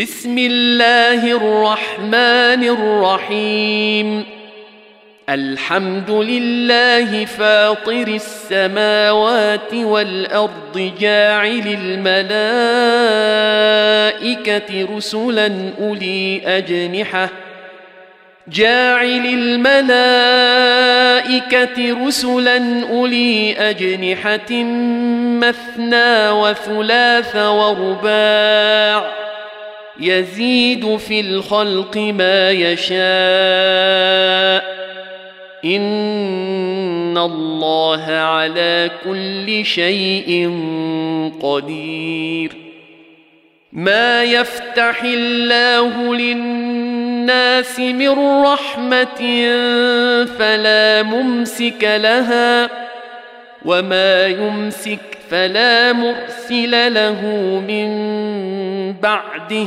بسم الله الرحمن الرحيم. الحمد لله فاطر السماوات والأرض جاعل الملائكة رسلا أولي أجنحة. جاعل الملائكة رسلا أولي أجنحة مثنى وثلاث ورباع. يزيد في الخلق ما يشاء. إن الله على كل شيء قدير. ما يفتح الله للناس من رحمة فلا ممسك لها وما يمسك فلا مرسل له من بعده.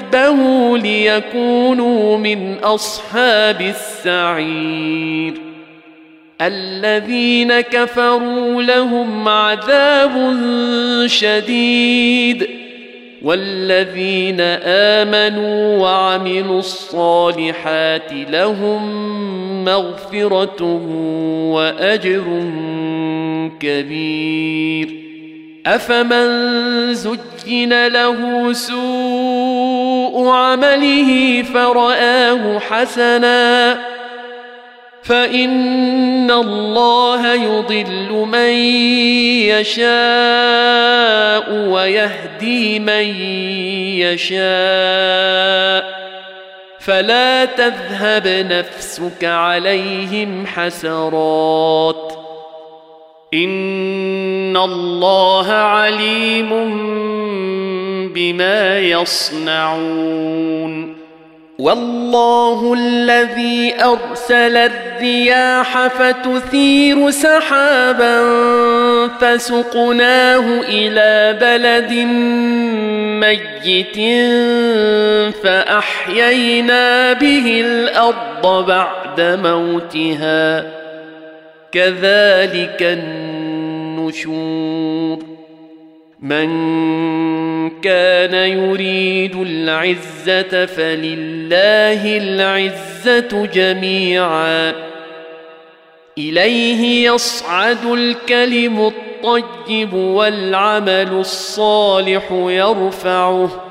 حزبه ليكونوا من اصحاب السعير الذين كفروا لهم عذاب شديد والذين امنوا وعملوا الصالحات لهم مغفره واجر كبير أفمن زين له سوء عمله فرآه حسنا فإن الله يضل من يشاء ويهدي من يشاء فلا تذهب نفسك عليهم حسرات ان الله عليم بما يصنعون والله الذي ارسل الرياح فتثير سحابا فسقناه إلى بلد ميت فاحيينا به الأرض بعد موتها كذلك النشور. من كان يريد العزة فلله العزة جميعا. إليه يصعد الكلم الطيب والعمل الصالح يرفعه.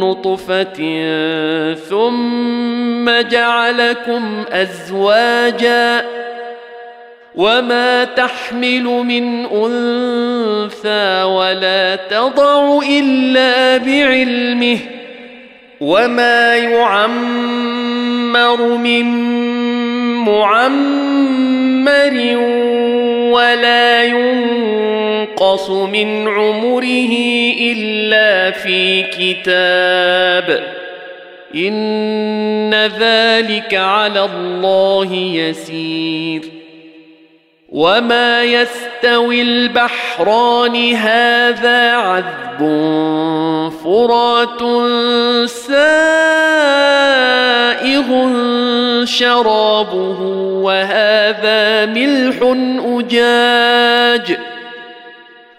نطفه ثم جعلكم ازواجا وما تحمل من انثى ولا تضع الا بعلمه وما يعمر من معمر ولا ينقص من عمره إلا في كتاب. إن ذلك على الله يسير. وما يستوي البحران هذا عذب فرات سائغ شرابه وهذا ملح اجاج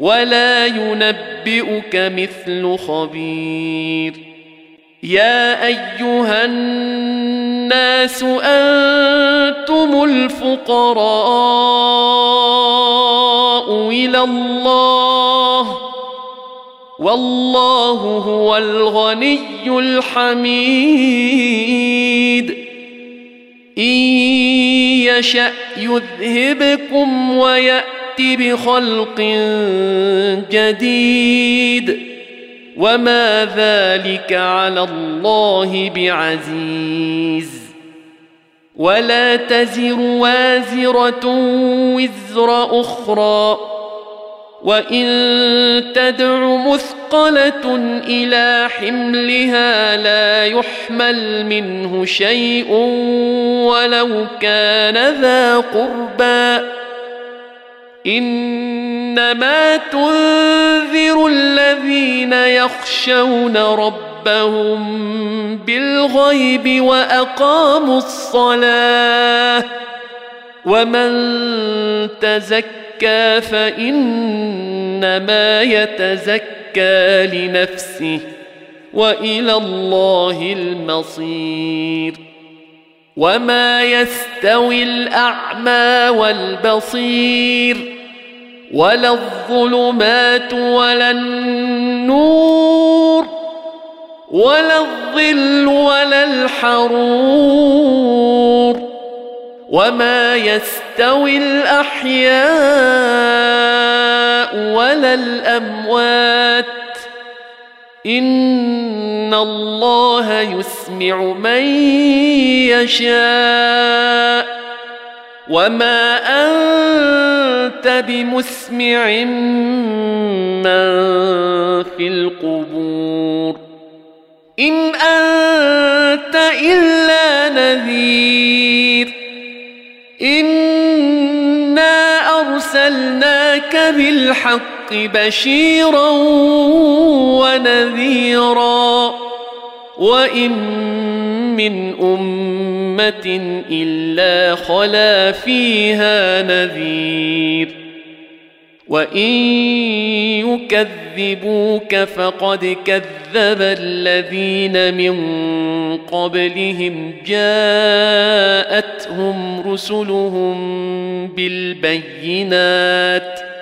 ولا ينبئك مثل خبير. يا أيها الناس أنتم الفقراء إلى الله والله هو الغني الحميد. إن يشأ يذهبكم ويأتي بخلق جديد وما ذلك على الله بعزيز ولا تزر وازرة وزر أخرى وإن تدع مثقلة إلى حملها لا يحمل منه شيء ولو كان ذا قربى إنما تنذر الذين يخشون ربهم بالغيب وأقاموا الصلاة ومن تزكى فإنما يتزكى لنفسه وإلى الله المصير وما يستوي الأعمى والبصير ولا الظلمات ولا النور ولا الظل ولا الحرور وما يستوي الأحياء ولا الأموات إن الله يسمع من يشاء وما انت بمسمع من في القبور ان انت الا نذير انا ارسلناك بالحق بشيرا ونذيرا وان من أمة إلا خلا فيها نذير. وإن يكذبوك فقد كذب الذين من قبلهم. جاءتهم رسلهم بالبينات.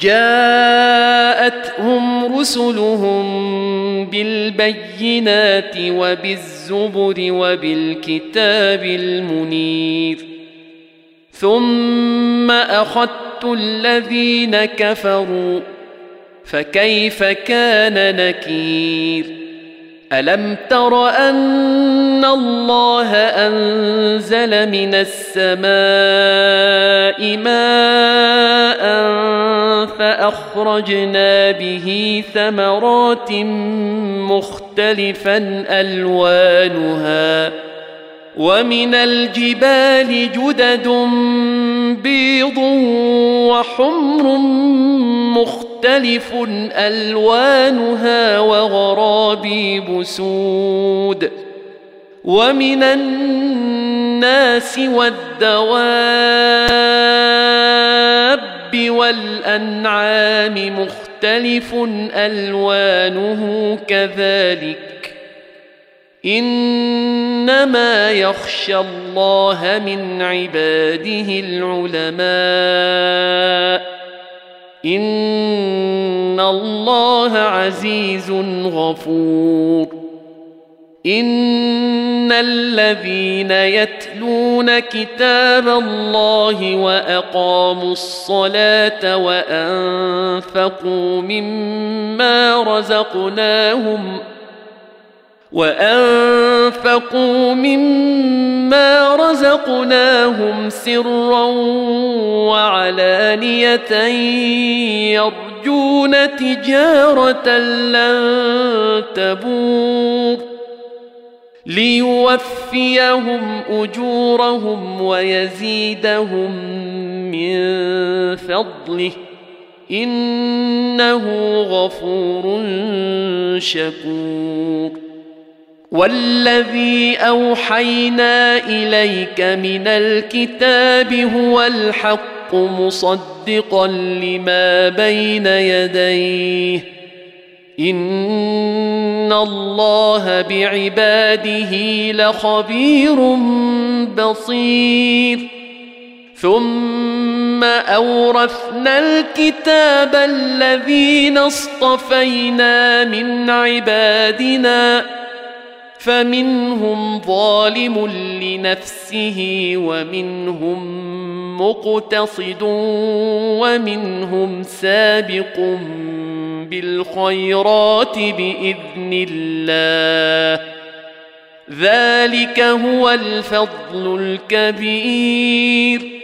جاءتهم رسلهم بالبينات وبالزبر وبالكتاب المنير. ثم أخذت الذين كفروا فكيف كان نكير؟ الم تر ان الله انزل من السماء ماء فاخرجنا به ثمرات مختلفا الوانها ومن الجبال جدد بيض وحمر مختلف ألوانها وغرابيب سود ومن الناس والدواب والأنعام مختلف ألوانه كذلك إنما يخشى الله من عباده العلماء ان الله عزيز غفور ان الذين يتلون كتاب الله واقاموا الصلاه وانفقوا مما رزقناهم وأنفقوا مما رزقناهم سرا وعلانية يرجون تجارة لن تبور ليوفيهم أجورهم ويزيدهم من فضله إنه غفور شكور والذي أوحينا إليك من الكتاب هو الحق مصدقا لما بين يديه. إن الله بعباده لخبير بصير. ثم أورثنا الكتاب الذين اصطفينا من عبادنا فمنهم ظالم لنفسه ومنهم مقتصد ومنهم سابق بالخيرات بإذن الله. ذلك هو الفضل الكبير.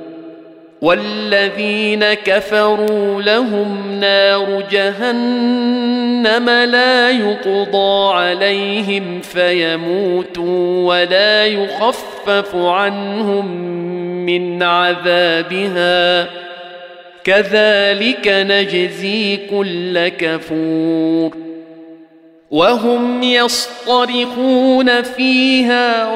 والذين كفروا لهم نار جهنم لا يقضى عليهم فيموتوا ولا يخفف عنهم من عذابها. كذلك نجزي كل كفور. وهم يصطرخون فيها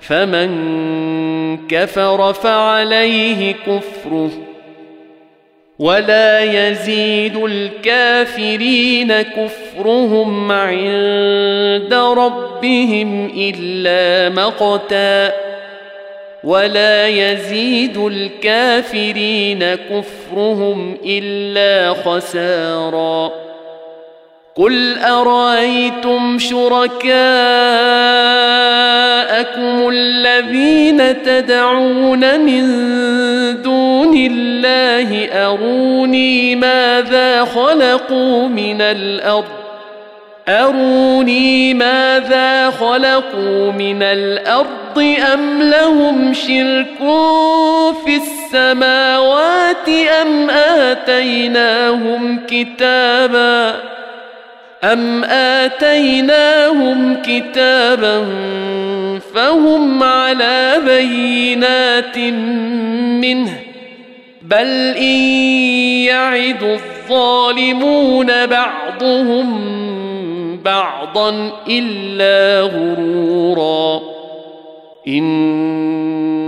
فمن كفر فعليه كفره ولا يزيد الكافرين كفرهم عند ربهم إلا مقتا ولا يزيد الكافرين كفرهم إلا خسارا قل ارايتم شركاءكم الذين تدعون من دون الله اروني ماذا خلقوا من الأرض؟ اروني ماذا خلقوا من الأرض ام لهم شرك في السماوات ام اتيناهم كتابا أم آتيناهم كتابا فهم على بينات منه بل إن يعد الظالمون بعضهم بعضا إلا غرورا إن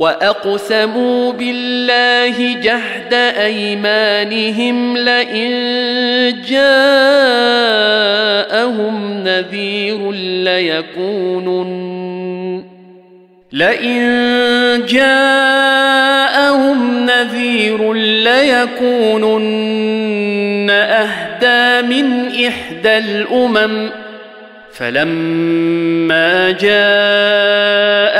وأقسموا بالله جهد أيمانهم لئن جاءهم نذير ليكونن لئن جاءهم نذير ليكونن أهدى من إحدى الأمم فلما جاءهم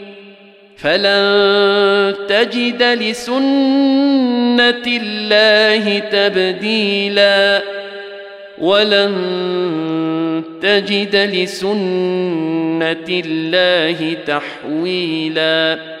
فلن تجد لسنة الله تبديلا ولن تجد لسنة الله تحويلا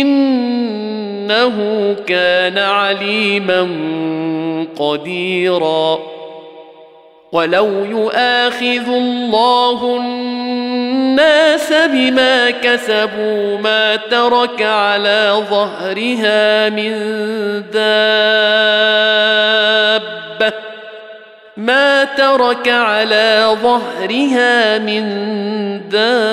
إنه كان عليما قديرا. ولو يؤاخذ الله الناس بما كسبوا ما ترك على ظهرها من دابة. ما ترك على ظهرها من دابة.